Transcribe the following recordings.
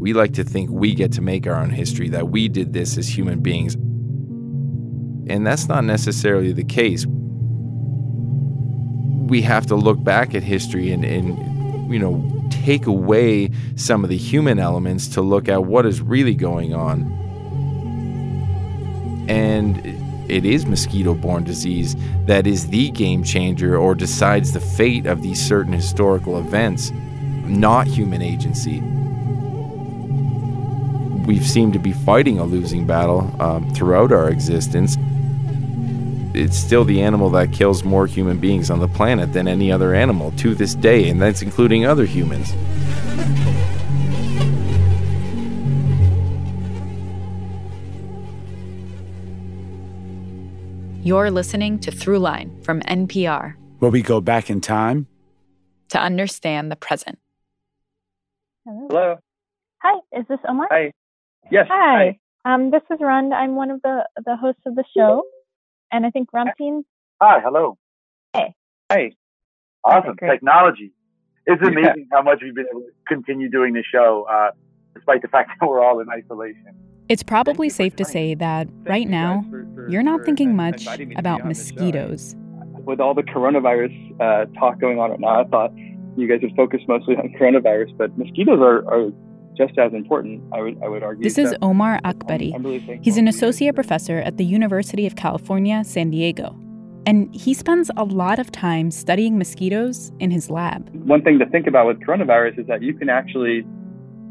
We like to think we get to make our own history, that we did this as human beings. And that's not necessarily the case. We have to look back at history and, and you know, take away some of the human elements to look at what is really going on. And it is mosquito borne disease that is the game changer or decides the fate of these certain historical events, not human agency. We've seemed to be fighting a losing battle um, throughout our existence. It's still the animal that kills more human beings on the planet than any other animal to this day, and that's including other humans. You're listening to Throughline from NPR, where we go back in time to understand the present. Hello. Hello. Hi, is this Omar? Hi. Yes. Hi. hi. Um, this is Rund. I'm one of the the hosts of the show, and I think Ramtin. Hi. Hello. Hey. Hey. Awesome okay, technology. It's amazing yeah. how much we've been able to continue doing the show, uh, despite the fact that we're all in isolation. It's probably safe to say that right now, you're not thinking much about mosquitoes. With all the coronavirus uh, talk going on right now, I thought you guys would focus mostly on coronavirus, but mosquitoes are, are just as important, I would, I would argue. This is Omar Akbari. Really He's an associate professor at the University of California, San Diego. And he spends a lot of time studying mosquitoes in his lab. One thing to think about with coronavirus is that you can actually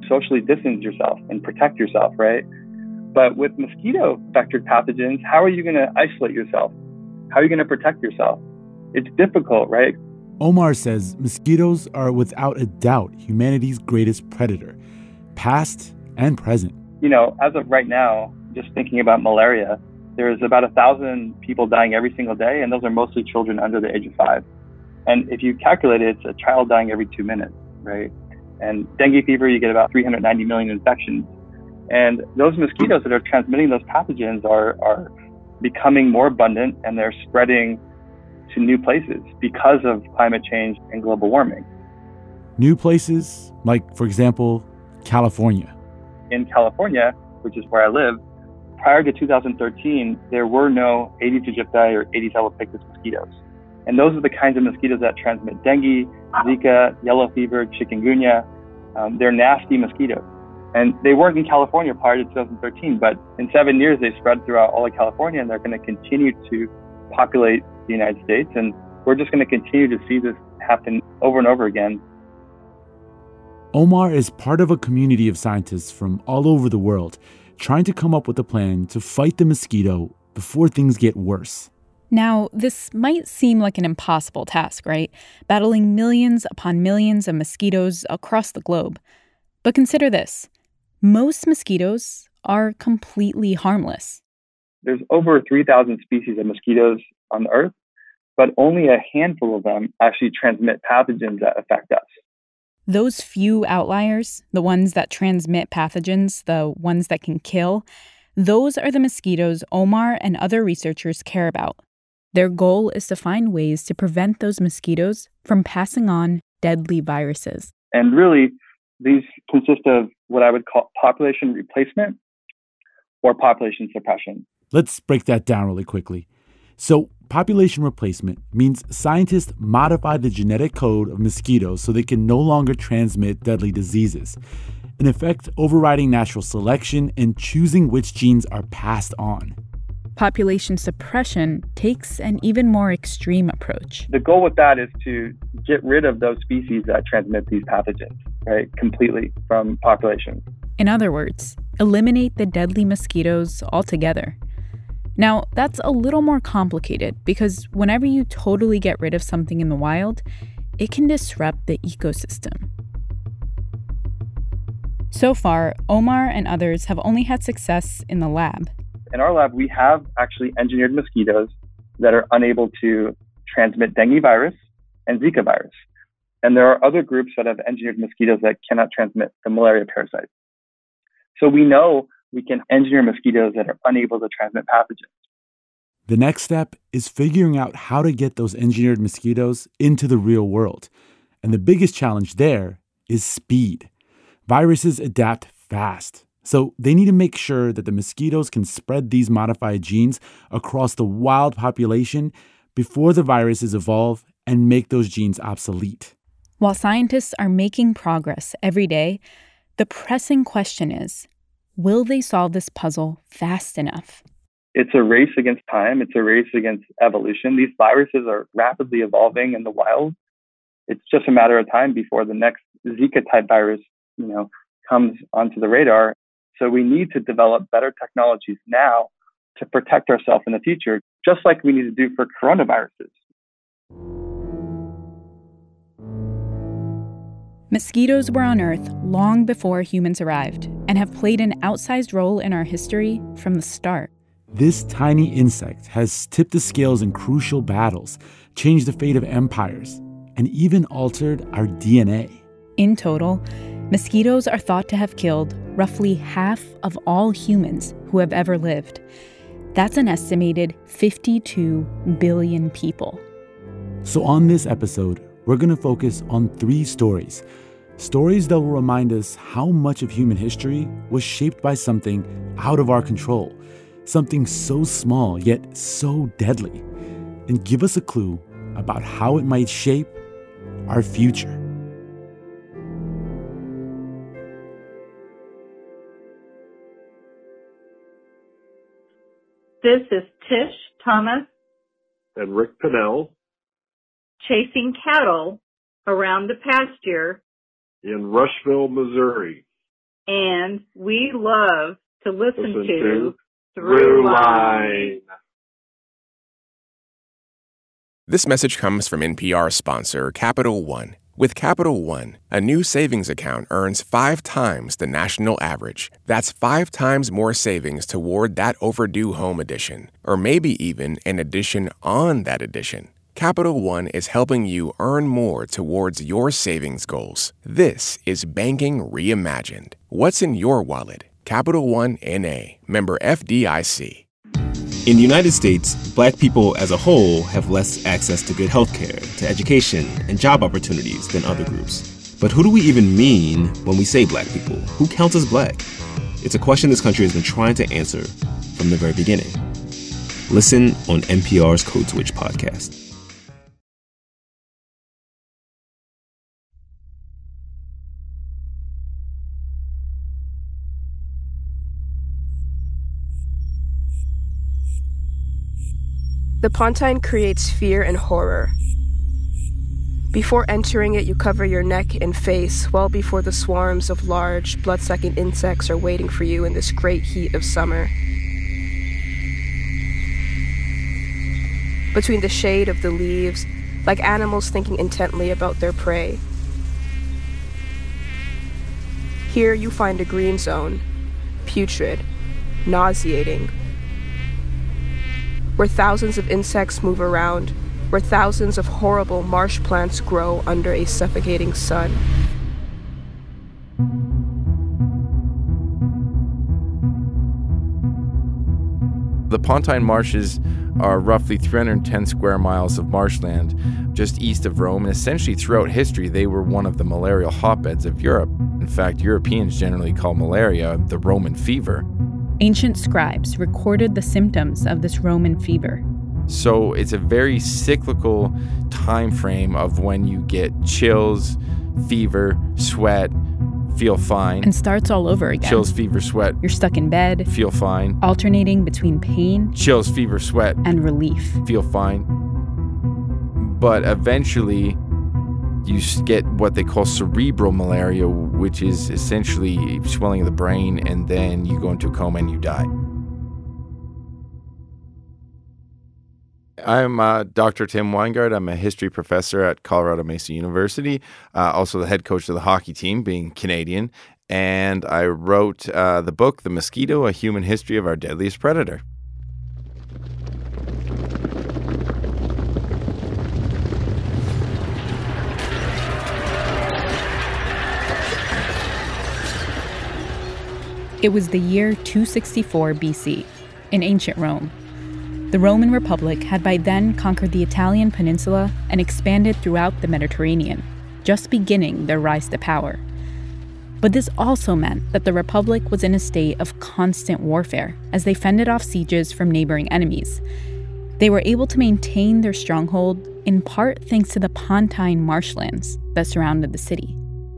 socially distance yourself and protect yourself, right? But with mosquito vectored pathogens, how are you going to isolate yourself? How are you going to protect yourself? It's difficult, right? Omar says mosquitoes are without a doubt humanity's greatest predator, past and present. You know, as of right now, just thinking about malaria, there's about a thousand people dying every single day, and those are mostly children under the age of five. And if you calculate it, it's a child dying every two minutes, right? And dengue fever, you get about 390 million infections and those mosquitoes that are transmitting those pathogens are, are becoming more abundant and they're spreading to new places because of climate change and global warming. New places, like, for example, California. In California, which is where I live, prior to 2013, there were no Aedes aegypti or Aedes albopictus mosquitoes. And those are the kinds of mosquitoes that transmit dengue, Zika, yellow fever, chikungunya. Um, they're nasty mosquitoes. And they weren't in California prior to 2013, but in seven years, they spread throughout all of California and they're going to continue to populate the United States. And we're just going to continue to see this happen over and over again. Omar is part of a community of scientists from all over the world trying to come up with a plan to fight the mosquito before things get worse. Now, this might seem like an impossible task, right? Battling millions upon millions of mosquitoes across the globe. But consider this most mosquitoes are completely harmless. There's over 3,000 species of mosquitoes on the earth, but only a handful of them actually transmit pathogens that affect us. Those few outliers, the ones that transmit pathogens, the ones that can kill, those are the mosquitoes Omar and other researchers care about. Their goal is to find ways to prevent those mosquitoes from passing on deadly viruses. And really, these consist of what I would call population replacement or population suppression. Let's break that down really quickly. So, population replacement means scientists modify the genetic code of mosquitoes so they can no longer transmit deadly diseases. In effect, overriding natural selection and choosing which genes are passed on. Population suppression takes an even more extreme approach. The goal with that is to get rid of those species that transmit these pathogens right, completely from populations. In other words, eliminate the deadly mosquitoes altogether. Now, that's a little more complicated because whenever you totally get rid of something in the wild, it can disrupt the ecosystem. So far, Omar and others have only had success in the lab. In our lab, we have actually engineered mosquitoes that are unable to transmit dengue virus and Zika virus. And there are other groups that have engineered mosquitoes that cannot transmit the malaria parasite. So we know we can engineer mosquitoes that are unable to transmit pathogens. The next step is figuring out how to get those engineered mosquitoes into the real world. And the biggest challenge there is speed. Viruses adapt fast. So they need to make sure that the mosquitoes can spread these modified genes across the wild population before the viruses evolve and make those genes obsolete. While scientists are making progress every day, the pressing question is will they solve this puzzle fast enough? It's a race against time, it's a race against evolution. These viruses are rapidly evolving in the wild. It's just a matter of time before the next Zika type virus, you know, comes onto the radar. So we need to develop better technologies now to protect ourselves in the future, just like we need to do for coronaviruses. Mosquitoes were on Earth long before humans arrived and have played an outsized role in our history from the start. This tiny insect has tipped the scales in crucial battles, changed the fate of empires, and even altered our DNA. In total, mosquitoes are thought to have killed roughly half of all humans who have ever lived. That's an estimated 52 billion people. So, on this episode, we're going to focus on three stories. Stories that will remind us how much of human history was shaped by something out of our control, something so small yet so deadly, and give us a clue about how it might shape our future. This is Tish Thomas and Rick Pennell chasing cattle around the pasture in Rushville, Missouri. And we love to listen, listen to, to Throughline. This message comes from NPR sponsor Capital One. With Capital One, a new savings account earns five times the national average. That's five times more savings toward that overdue home edition, or maybe even an addition on that addition. Capital One is helping you earn more towards your savings goals. This is Banking Reimagined. What's in your wallet? Capital One NA, member FDIC. In the United States, black people as a whole have less access to good health care, to education, and job opportunities than other groups. But who do we even mean when we say black people? Who counts as black? It's a question this country has been trying to answer from the very beginning. Listen on NPR's Code Switch podcast. The Pontine creates fear and horror. Before entering it, you cover your neck and face well before the swarms of large, blood sucking insects are waiting for you in this great heat of summer. Between the shade of the leaves, like animals thinking intently about their prey. Here you find a green zone, putrid, nauseating, where thousands of insects move around, where thousands of horrible marsh plants grow under a suffocating sun. The Pontine Marshes are roughly 310 square miles of marshland just east of Rome, and essentially throughout history, they were one of the malarial hotbeds of Europe. In fact, Europeans generally call malaria the Roman fever. Ancient scribes recorded the symptoms of this Roman fever. So it's a very cyclical time frame of when you get chills, fever, sweat, feel fine. And starts all over again. Chills, fever, sweat. You're stuck in bed. Feel fine. Alternating between pain. Chills, fever, sweat. And relief. Feel fine. But eventually, you get what they call cerebral malaria, which is essentially swelling of the brain, and then you go into a coma and you die. I'm uh, Dr. Tim Winegard. I'm a history professor at Colorado Mesa University, uh, also the head coach of the hockey team, being Canadian. And I wrote uh, the book, The Mosquito A Human History of Our Deadliest Predator. It was the year 264 BC in ancient Rome. The Roman Republic had by then conquered the Italian peninsula and expanded throughout the Mediterranean, just beginning their rise to power. But this also meant that the Republic was in a state of constant warfare as they fended off sieges from neighboring enemies. They were able to maintain their stronghold in part thanks to the Pontine marshlands that surrounded the city.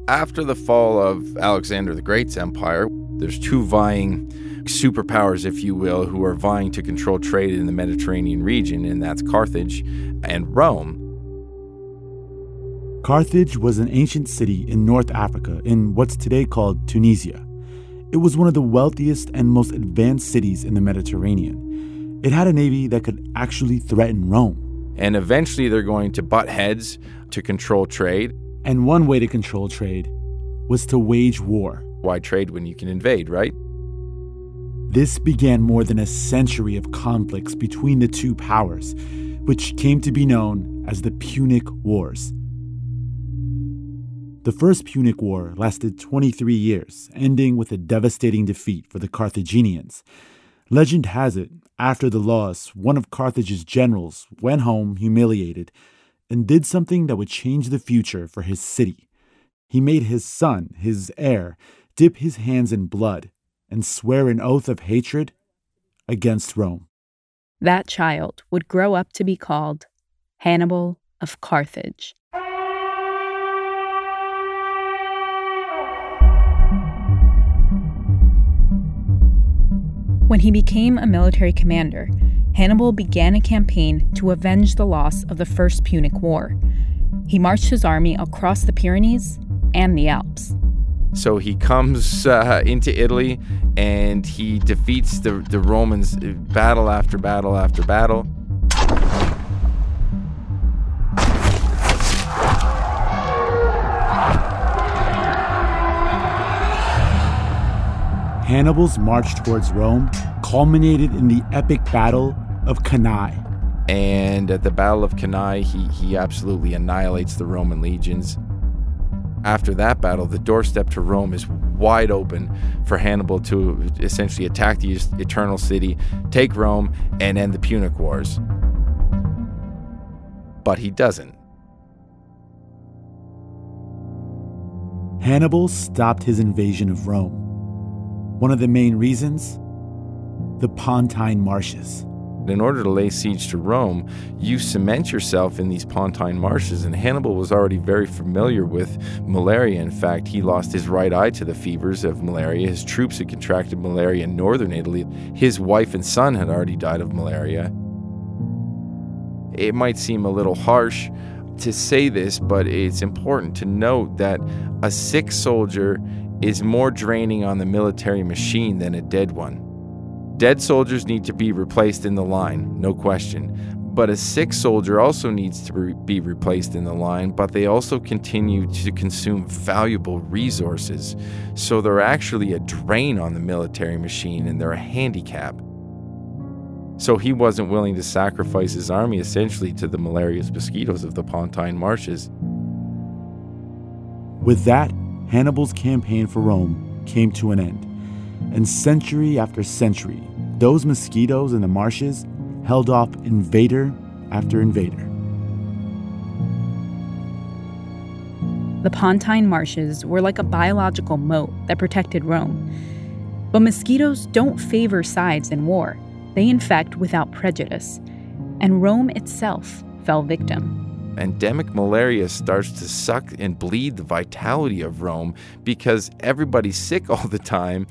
After the fall of Alexander the Great's empire, there's two vying superpowers, if you will, who are vying to control trade in the Mediterranean region, and that's Carthage and Rome. Carthage was an ancient city in North Africa in what's today called Tunisia. It was one of the wealthiest and most advanced cities in the Mediterranean. It had a navy that could actually threaten Rome. And eventually they're going to butt heads to control trade. And one way to control trade was to wage war. Why trade when you can invade, right? This began more than a century of conflicts between the two powers, which came to be known as the Punic Wars. The First Punic War lasted 23 years, ending with a devastating defeat for the Carthaginians. Legend has it, after the loss, one of Carthage's generals went home humiliated and did something that would change the future for his city. He made his son, his heir, dip his hands in blood and swear an oath of hatred against Rome. That child would grow up to be called Hannibal of Carthage. When he became a military commander, Hannibal began a campaign to avenge the loss of the First Punic War. He marched his army across the Pyrenees and the Alps. So he comes uh, into Italy and he defeats the, the Romans battle after battle after battle. Hannibal's march towards Rome culminated in the epic Battle of Cannae. And at the Battle of Cannae, he, he absolutely annihilates the Roman legions. After that battle, the doorstep to Rome is wide open for Hannibal to essentially attack the Eternal City, take Rome, and end the Punic Wars. But he doesn't. Hannibal stopped his invasion of Rome one of the main reasons? The Pontine Marshes. In order to lay siege to Rome, you cement yourself in these Pontine marshes, and Hannibal was already very familiar with malaria. In fact, he lost his right eye to the fevers of malaria. His troops had contracted malaria in northern Italy. His wife and son had already died of malaria. It might seem a little harsh to say this, but it's important to note that a sick soldier is more draining on the military machine than a dead one. Dead soldiers need to be replaced in the line, no question. But a sick soldier also needs to be replaced in the line, but they also continue to consume valuable resources. So they're actually a drain on the military machine and they're a handicap. So he wasn't willing to sacrifice his army essentially to the malarious mosquitoes of the Pontine marshes. With that, Hannibal's campaign for Rome came to an end. And century after century, those mosquitoes in the marshes held off invader after invader. The Pontine marshes were like a biological moat that protected Rome. But mosquitoes don't favor sides in war, they infect without prejudice. And Rome itself fell victim endemic malaria starts to suck and bleed the vitality of Rome because everybody's sick all the time.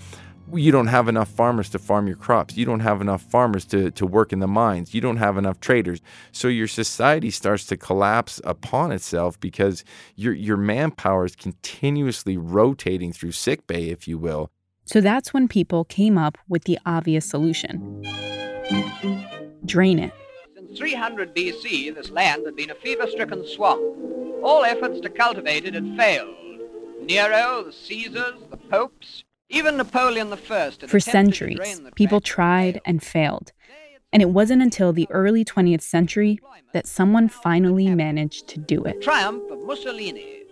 You don't have enough farmers to farm your crops. You don't have enough farmers to, to work in the mines. You don't have enough traders. So your society starts to collapse upon itself because your, your manpower is continuously rotating through sick bay, if you will. So that's when people came up with the obvious solution drain it. Since 300 BC, this land had been a fever stricken swamp. All efforts to cultivate it had failed. Nero, the Caesars, the popes, even Napoleon I. For centuries, people tried and failed. And it wasn't until the early 20th century that someone finally managed to do it. Triumph of Mussolini.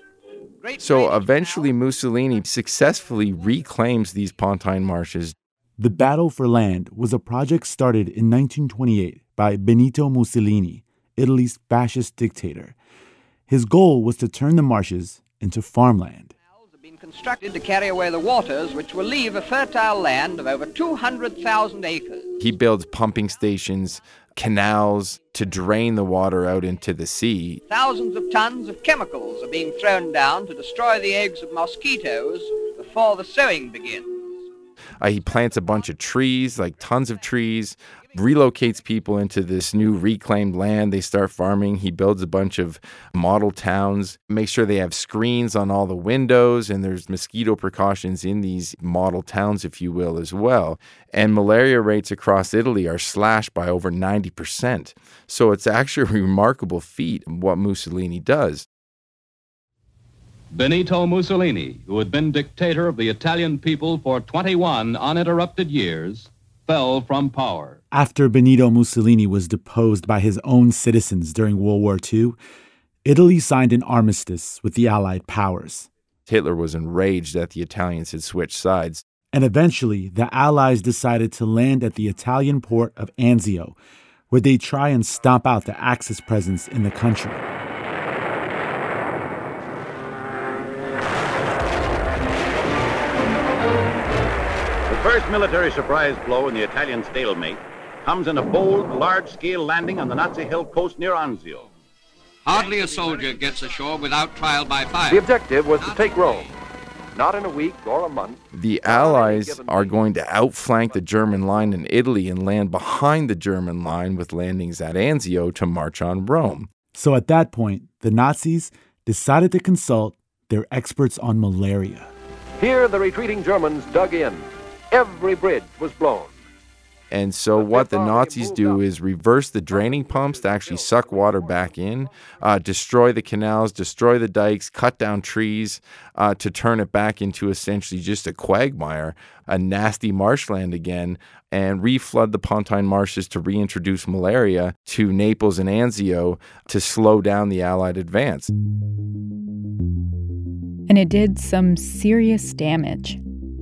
So eventually, Mussolini successfully reclaims these Pontine marshes. The battle for land was a project started in 1928 by Benito Mussolini, Italy's fascist dictator. His goal was to turn the marshes into farmland. Constructed to carry away the waters which will leave a fertile land of over 200,000 acres. He builds pumping stations, canals to drain the water out into the sea. Thousands of tons of chemicals are being thrown down to destroy the eggs of mosquitoes before the sowing begins. Uh, he plants a bunch of trees, like tons of trees, relocates people into this new reclaimed land. They start farming. He builds a bunch of model towns, makes sure they have screens on all the windows, and there's mosquito precautions in these model towns, if you will, as well. And malaria rates across Italy are slashed by over 90%. So it's actually a remarkable feat what Mussolini does. Benito Mussolini, who had been dictator of the Italian people for 21 uninterrupted years, fell from power. After Benito Mussolini was deposed by his own citizens during World War II, Italy signed an armistice with the Allied powers. Hitler was enraged that the Italians had switched sides. And eventually, the Allies decided to land at the Italian port of Anzio, where they try and stomp out the Axis presence in the country. The first military surprise blow in the Italian stalemate comes in a bold, large-scale landing on the Nazi-held coast near Anzio. Hardly a soldier gets ashore without trial by fire. The objective was to take Rome, not in a week or a month. The Allies are going to outflank the German line in Italy and land behind the German line with landings at Anzio to march on Rome. So at that point, the Nazis decided to consult their experts on malaria. Here, the retreating Germans dug in Every bridge was blown. And so, what the Nazis do is reverse the draining pumps to actually suck water back in, uh, destroy the canals, destroy the dikes, cut down trees uh, to turn it back into essentially just a quagmire, a nasty marshland again, and reflood the Pontine marshes to reintroduce malaria to Naples and Anzio to slow down the Allied advance. And it did some serious damage.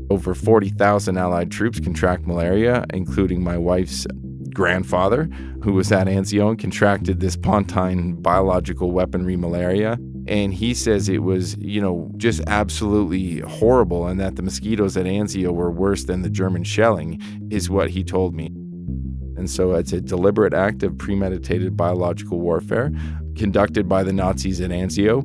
Over 40,000 Allied troops contract malaria, including my wife's grandfather, who was at Anzio and contracted this Pontine biological weaponry malaria. And he says it was, you know, just absolutely horrible, and that the mosquitoes at Anzio were worse than the German shelling, is what he told me. And so it's a deliberate act of premeditated biological warfare conducted by the Nazis at Anzio.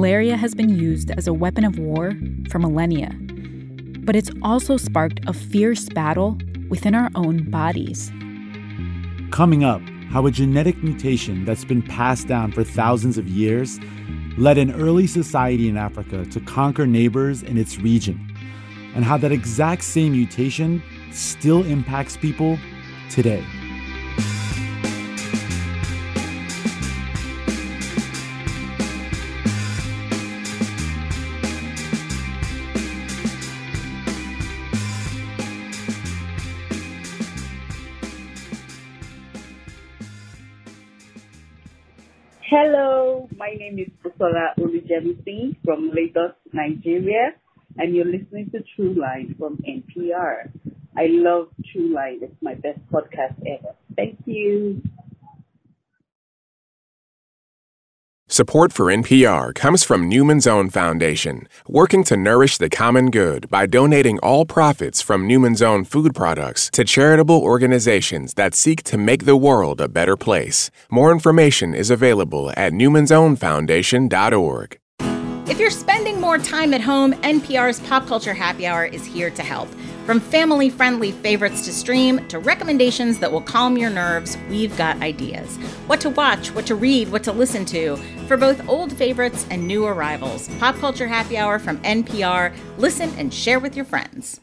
Malaria has been used as a weapon of war for millennia, but it's also sparked a fierce battle within our own bodies. Coming up, how a genetic mutation that's been passed down for thousands of years led an early society in Africa to conquer neighbors in its region, and how that exact same mutation still impacts people today. My name is Busola Olujemi from Lagos, Nigeria, and you're listening to Throughline from NPR. I love Throughline. It's my best podcast ever. Thank you. Support for NPR comes from Newman's Own Foundation, working to nourish the common good by donating all profits from Newman's Own food products to charitable organizations that seek to make the world a better place. More information is available at newmansownfoundation.org. If you're spending more time at home, NPR's Pop Culture Happy Hour is here to help. From family friendly favorites to stream to recommendations that will calm your nerves, we've got ideas. What to watch, what to read, what to listen to for both old favorites and new arrivals. Pop Culture Happy Hour from NPR. Listen and share with your friends.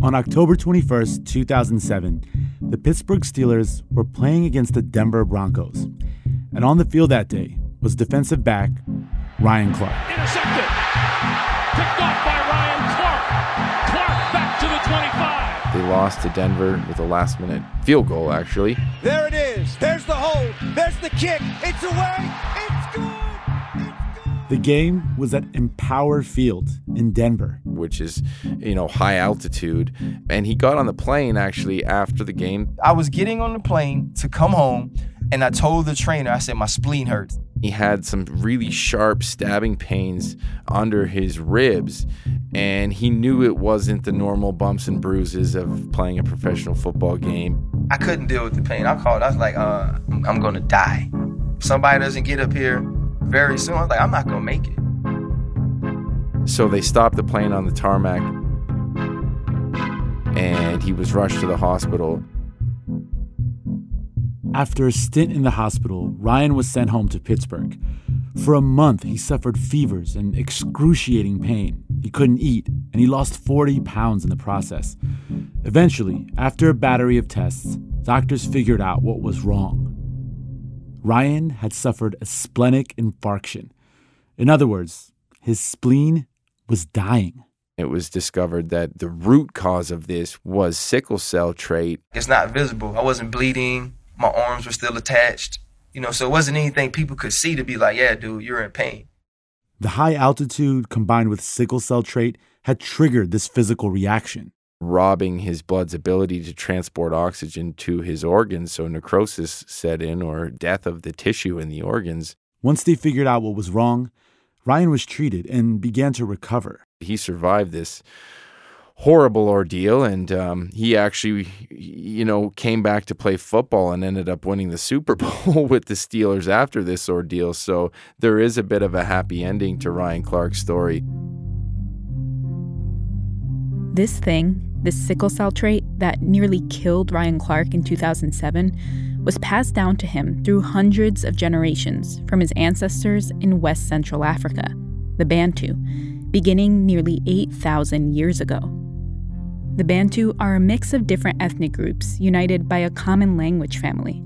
On October 21st, 2007, the Pittsburgh Steelers were playing against the Denver Broncos. And on the field that day was defensive back Ryan Clark. Intercepted. Picked off by Ryan Clark. Clark back to the 25. They lost to Denver with a last minute field goal, actually. There it is. There's the hold. There's the kick. It's away. It's good. The game was at Empower Field in Denver. which is, you know, high altitude. And he got on the plane actually after the game. I was getting on the plane to come home, and I told the trainer, I said, my spleen hurts. He had some really sharp stabbing pains under his ribs, and he knew it wasn't the normal bumps and bruises of playing a professional football game. I couldn't deal with the pain. I called, I was like, uh, I'm gonna die. If somebody doesn't get up here very soon, I was like, I'm not gonna make it. So they stopped the plane on the tarmac and he was rushed to the hospital. After a stint in the hospital, Ryan was sent home to Pittsburgh. For a month, he suffered fevers and excruciating pain. He couldn't eat, and he lost 40 pounds in the process. Eventually, after a battery of tests, doctors figured out what was wrong. Ryan had suffered a splenic infarction. In other words, his spleen was dying. It was discovered that the root cause of this was sickle cell trait. It's not visible. I wasn't bleeding. My arms were still attached. You know, so it wasn't anything people could see to be like, yeah, dude, you're in pain. The high altitude combined with sickle cell trait had triggered this physical reaction. Robbing his blood's ability to transport oxygen to his organs, so necrosis set in or death of the tissue in the organs. Once they figured out what was wrong, Ryan was treated and began to recover. He survived this horrible ordeal and um, he actually you know came back to play football and ended up winning the super bowl with the steelers after this ordeal. So there is a bit of a happy ending to ryan clark's story. This thing this sickle cell trait that nearly killed ryan clark in 2007 was passed down to him through hundreds of generations from his ancestors in west central africa the bantu beginning nearly 8000 years ago the Bantu are a mix of different ethnic groups united by a common language family.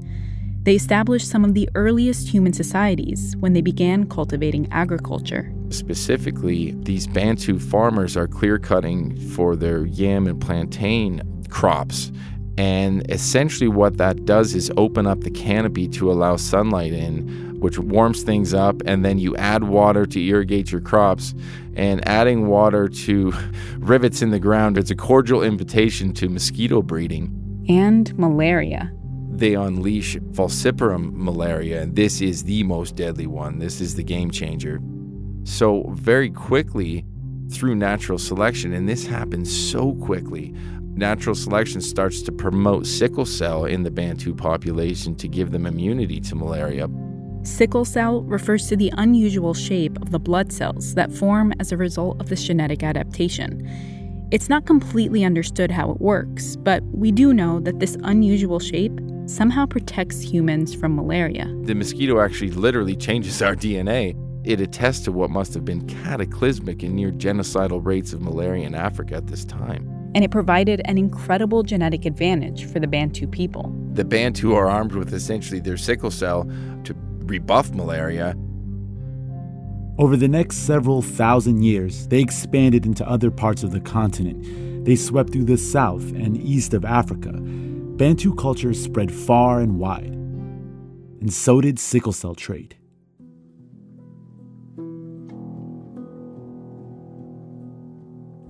They established some of the earliest human societies when they began cultivating agriculture. Specifically, these Bantu farmers are clear cutting for their yam and plantain crops. And essentially, what that does is open up the canopy to allow sunlight in, which warms things up, and then you add water to irrigate your crops. And adding water to rivets in the ground, it's a cordial invitation to mosquito breeding and malaria. They unleash falciparum malaria, and this is the most deadly one. This is the game changer. So, very quickly, through natural selection, and this happens so quickly, natural selection starts to promote sickle cell in the Bantu population to give them immunity to malaria. Sickle cell refers to the unusual shape of the blood cells that form as a result of this genetic adaptation. It's not completely understood how it works, but we do know that this unusual shape somehow protects humans from malaria. The mosquito actually literally changes our DNA. It attests to what must have been cataclysmic and near genocidal rates of malaria in Africa at this time. And it provided an incredible genetic advantage for the Bantu people. The Bantu are armed with essentially their sickle cell to rebuff malaria. Over the next several thousand years, they expanded into other parts of the continent. They swept through the south and east of Africa. Bantu culture spread far and wide. And so did sickle cell trait.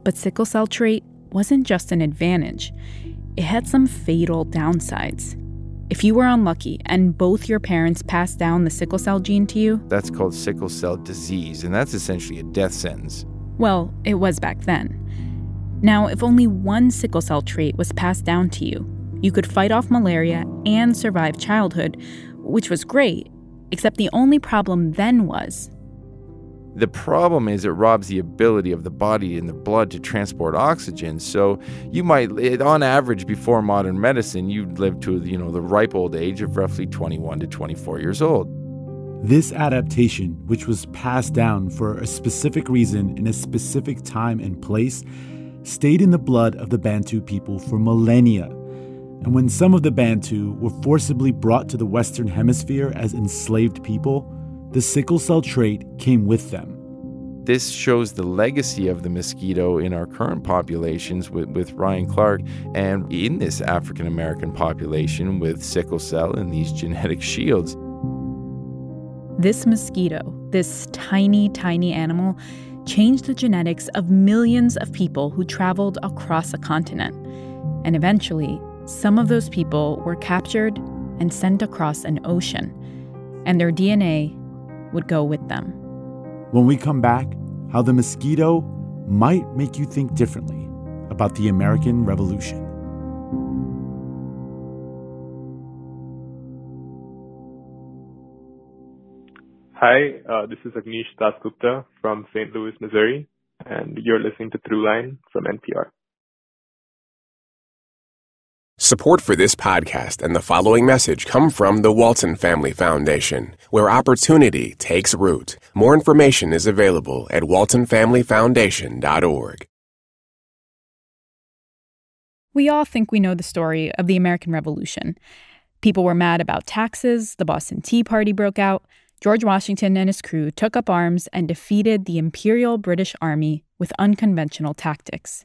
But sickle cell trait wasn't just an advantage, it had some fatal downsides. If you were unlucky and both your parents passed down the sickle cell gene to you, that's called sickle cell disease, and that's essentially a death sentence. Well, it was back then. Now, if only one sickle cell trait was passed down to you, you could fight off malaria and survive childhood, which was great, except the only problem then was the problem is it robs the ability of the body and the blood to transport oxygen. So you might, on average, before modern medicine, you'd live to you know the ripe old age of roughly 21 to 24 years old. This adaptation, which was passed down for a specific reason in a specific time and place, stayed in the blood of the Bantu people for millennia. And when some of the Bantu were forcibly brought to the Western Hemisphere as enslaved people, the sickle cell trait came with them. This shows the legacy of the mosquito in our current populations with, with Ryan Clark and in this African American population with sickle cell and these genetic shields. This mosquito, this tiny, tiny animal, changed the genetics of millions of people who traveled across a continent. And eventually, some of those people were captured and sent across an ocean, and their DNA would go with them. When we come back, how the mosquito might make you think differently about the American Revolution. Hi, uh, this is Agnish Dasgupta from St. Louis, Missouri, and you're listening to Throughline from NPR. Support for this podcast and the following message come from the Walton Family Foundation, where opportunity takes root. More information is available at waltonfamilyfoundation.org. We all think we know the story of the American Revolution. People were mad about taxes, the Boston Tea Party broke out, George Washington and his crew took up arms and defeated the Imperial British Army with unconventional tactics.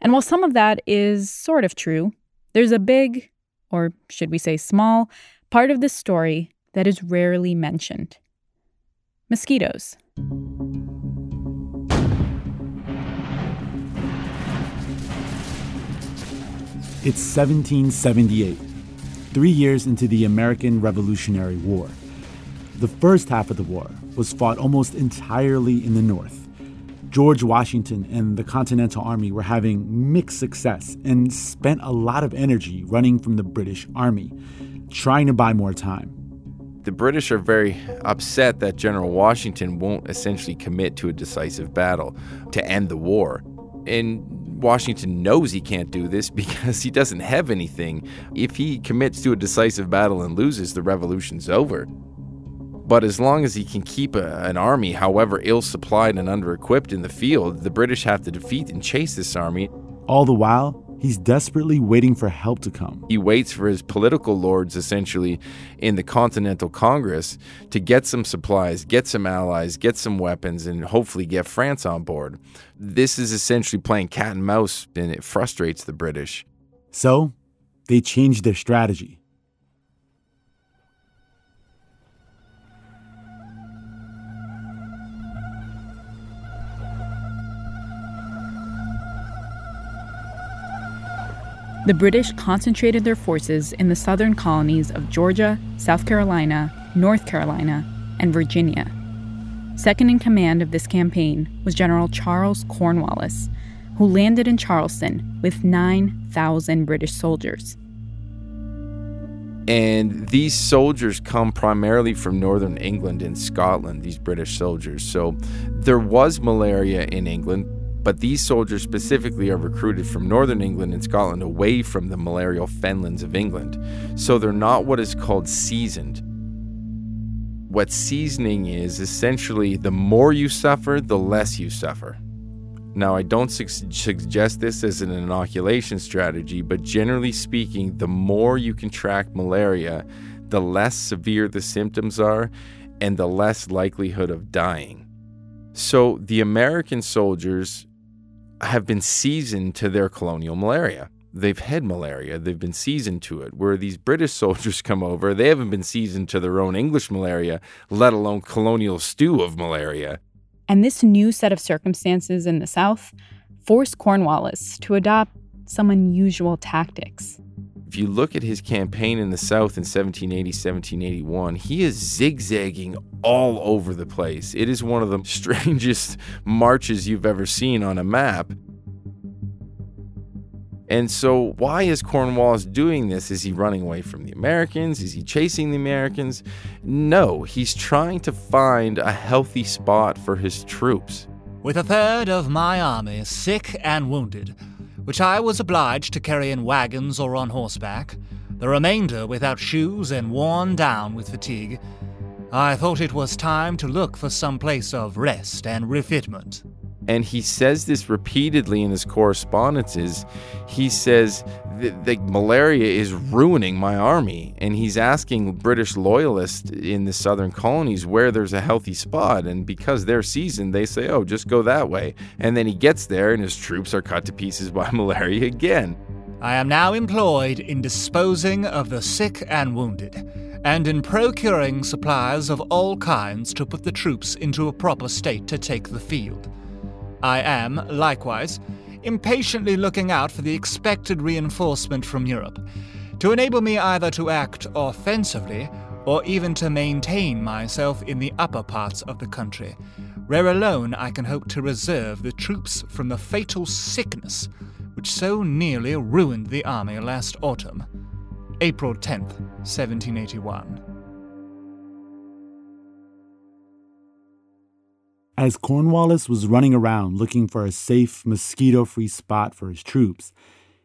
And while some of that is sort of true, there's a big, or should we say small, part of this story that is rarely mentioned mosquitoes. It's 1778, three years into the American Revolutionary War. The first half of the war was fought almost entirely in the North. George Washington and the Continental Army were having mixed success and spent a lot of energy running from the British Army, trying to buy more time. The British are very upset that General Washington won't essentially commit to a decisive battle to end the war. And Washington knows he can't do this because he doesn't have anything. If he commits to a decisive battle and loses, the revolution's over. But as long as he can keep a, an army, however ill supplied and under equipped in the field, the British have to defeat and chase this army. All the while, he's desperately waiting for help to come. He waits for his political lords, essentially, in the Continental Congress to get some supplies, get some allies, get some weapons, and hopefully get France on board. This is essentially playing cat and mouse, and it frustrates the British. So, they change their strategy. The British concentrated their forces in the southern colonies of Georgia, South Carolina, North Carolina, and Virginia. Second in command of this campaign was General Charles Cornwallis, who landed in Charleston with 9,000 British soldiers. And these soldiers come primarily from northern England and Scotland, these British soldiers. So there was malaria in England, but these soldiers specifically are recruited from northern England and Scotland away from the malarial fenlands of England. So they're not what is called seasoned. What seasoning is essentially the more you suffer, the less you suffer. Now, I don't su- suggest this as an inoculation strategy, but generally speaking, the more you contract malaria, the less severe the symptoms are and the less likelihood of dying. So, the American soldiers have been seasoned to their colonial malaria. They've had malaria, they've been seasoned to it. Where these British soldiers come over, they haven't been seasoned to their own English malaria, let alone colonial stew of malaria. And this new set of circumstances in the South forced Cornwallis to adopt some unusual tactics. If you look at his campaign in the South in 1780, 1781, he is zigzagging all over the place. It is one of the strangest marches you've ever seen on a map. And so, why is Cornwallis doing this? Is he running away from the Americans? Is he chasing the Americans? No, he's trying to find a healthy spot for his troops. With a third of my army sick and wounded, which I was obliged to carry in wagons or on horseback, the remainder without shoes and worn down with fatigue, I thought it was time to look for some place of rest and refitment. And he says this repeatedly in his correspondences. He says the malaria is ruining my army. And he's asking British loyalists in the southern colonies where there's a healthy spot. And because they're seasoned, they say, oh, just go that way. And then he gets there and his troops are cut to pieces by malaria again. I am now employed in disposing of the sick and wounded and in procuring supplies of all kinds to put the troops into a proper state to take the field. I am, likewise, impatiently looking out for the expected reinforcement from Europe, to enable me either to act offensively or even to maintain myself in the upper parts of the country, where alone I can hope to reserve the troops from the fatal sickness which so nearly ruined the army last autumn. April 10th, 1781. As Cornwallis was running around looking for a safe, mosquito free spot for his troops,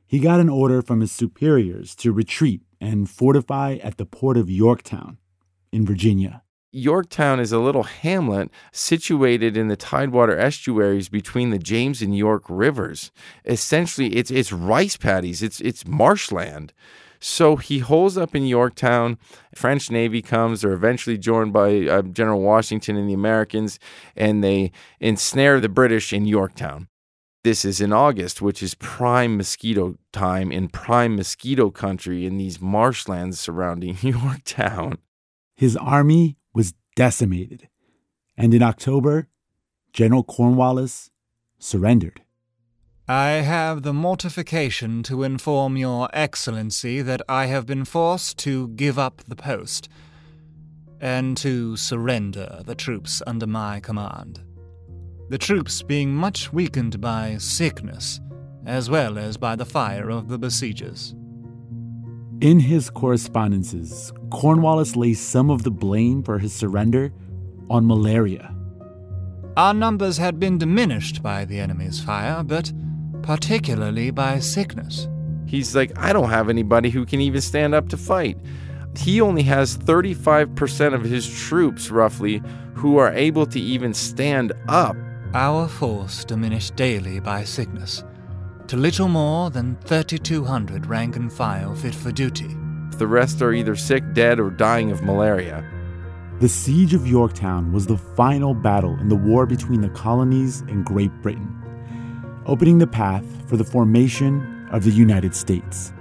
he got an order from his superiors to retreat and fortify at the port of Yorktown in Virginia. Yorktown is a little hamlet situated in the tidewater estuaries between the James and York rivers. Essentially, it's it's rice paddies, it's it's marshland. So he holds up in Yorktown. French Navy comes. They're eventually joined by uh, General Washington and the Americans, and they ensnare the British in Yorktown. This is in August, which is prime mosquito time in prime mosquito country in these marshlands surrounding Yorktown. His army was decimated, and in October, General Cornwallis surrendered. I have the mortification to inform Your Excellency that I have been forced to give up the post and to surrender the troops under my command. The troops being much weakened by sickness, as well as by the fire of the besiegers. In his correspondences, Cornwallis lays some of the blame for his surrender on malaria. Our numbers had been diminished by the enemy's fire, but particularly by sickness. He's like, I don't have anybody who can even stand up to fight. He only has 35% of his troops, roughly, who are able to even stand up. Our force diminished daily by sickness to little more than 3,200 rank and file fit for duty. The rest are either sick, dead, or dying of malaria. The Siege of Yorktown was the final battle in the war between the colonies and Great Britain, opening the path for the formation of the United States.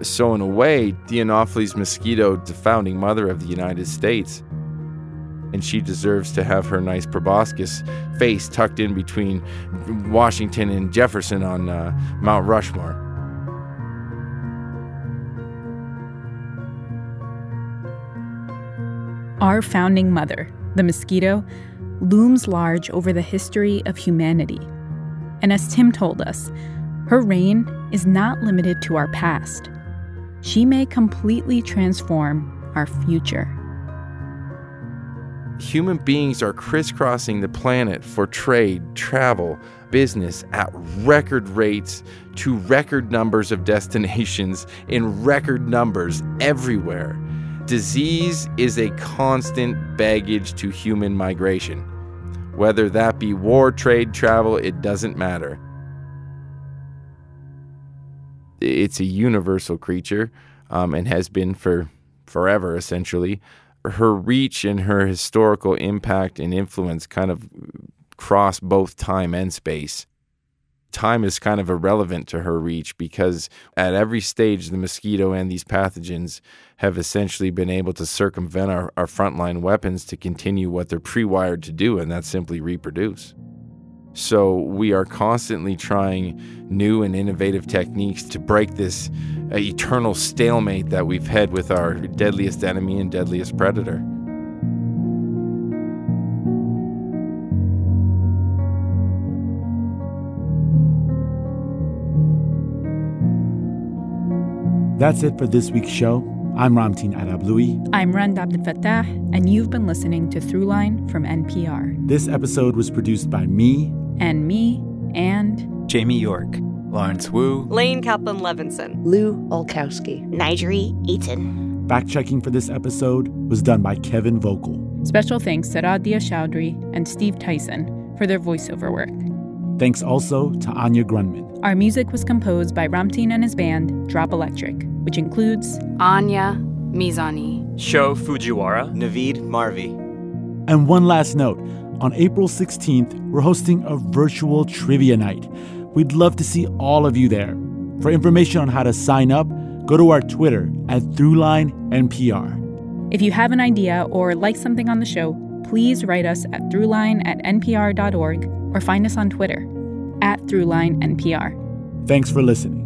So, in a way, the Anopheles Mosquito, the founding mother of the United States, and she deserves to have her nice proboscis face tucked in between Washington and Jefferson on uh, Mount Rushmore. Our founding mother, the mosquito, looms large over the history of humanity. And as Tim told us, her reign is not limited to our past. She may completely transform our future human beings are crisscrossing the planet for trade, travel, business at record rates to record numbers of destinations in record numbers everywhere. Disease is a constant baggage to human migration. Whether that be war, trade, travel, it doesn't matter. It's a universal creature um, and has been for forever, essentially her reach and her historical impact and influence kind of cross both time and space. Time is kind of irrelevant to her reach because at every stage, the mosquito and these pathogens have essentially been able to circumvent our, our frontline weapons to continue what they're pre wired to do, and that's simply reproduce. So we are constantly trying new and innovative techniques to break this uh, eternal stalemate that we've had with our deadliest enemy and deadliest predator. That's it for this week's show. I'm Ramtin Arablouei. I'm Rund Abdelfatah, and you've been listening to Throughline from NPR. This episode was produced by me, and me, and Jamie York, Lawrence Wu, Lane Kaplan Levenson, Lu Olkowski, Nigeri Eaton. Fact checking for this episode was done by Kevin Vocke. Special thanks to Radia Chowdhury and Steve Tyson for their voiceover work. Thanks also to Anya Grundmann. Our music was composed by Ramtin and his band, Drop Electric, which includes Anya Mizani, Sho Fujiwara, Navid Marvi. And one last note on April 16th, we're hosting a virtual trivia night. We'd love to see all of you there. For information on how to sign up, go to our Twitter at ThroughlineNPR. If you have an idea or like something on the show, please write us at throughline at npr.org or find us on Twitter at throughlinenpr. Thanks for listening.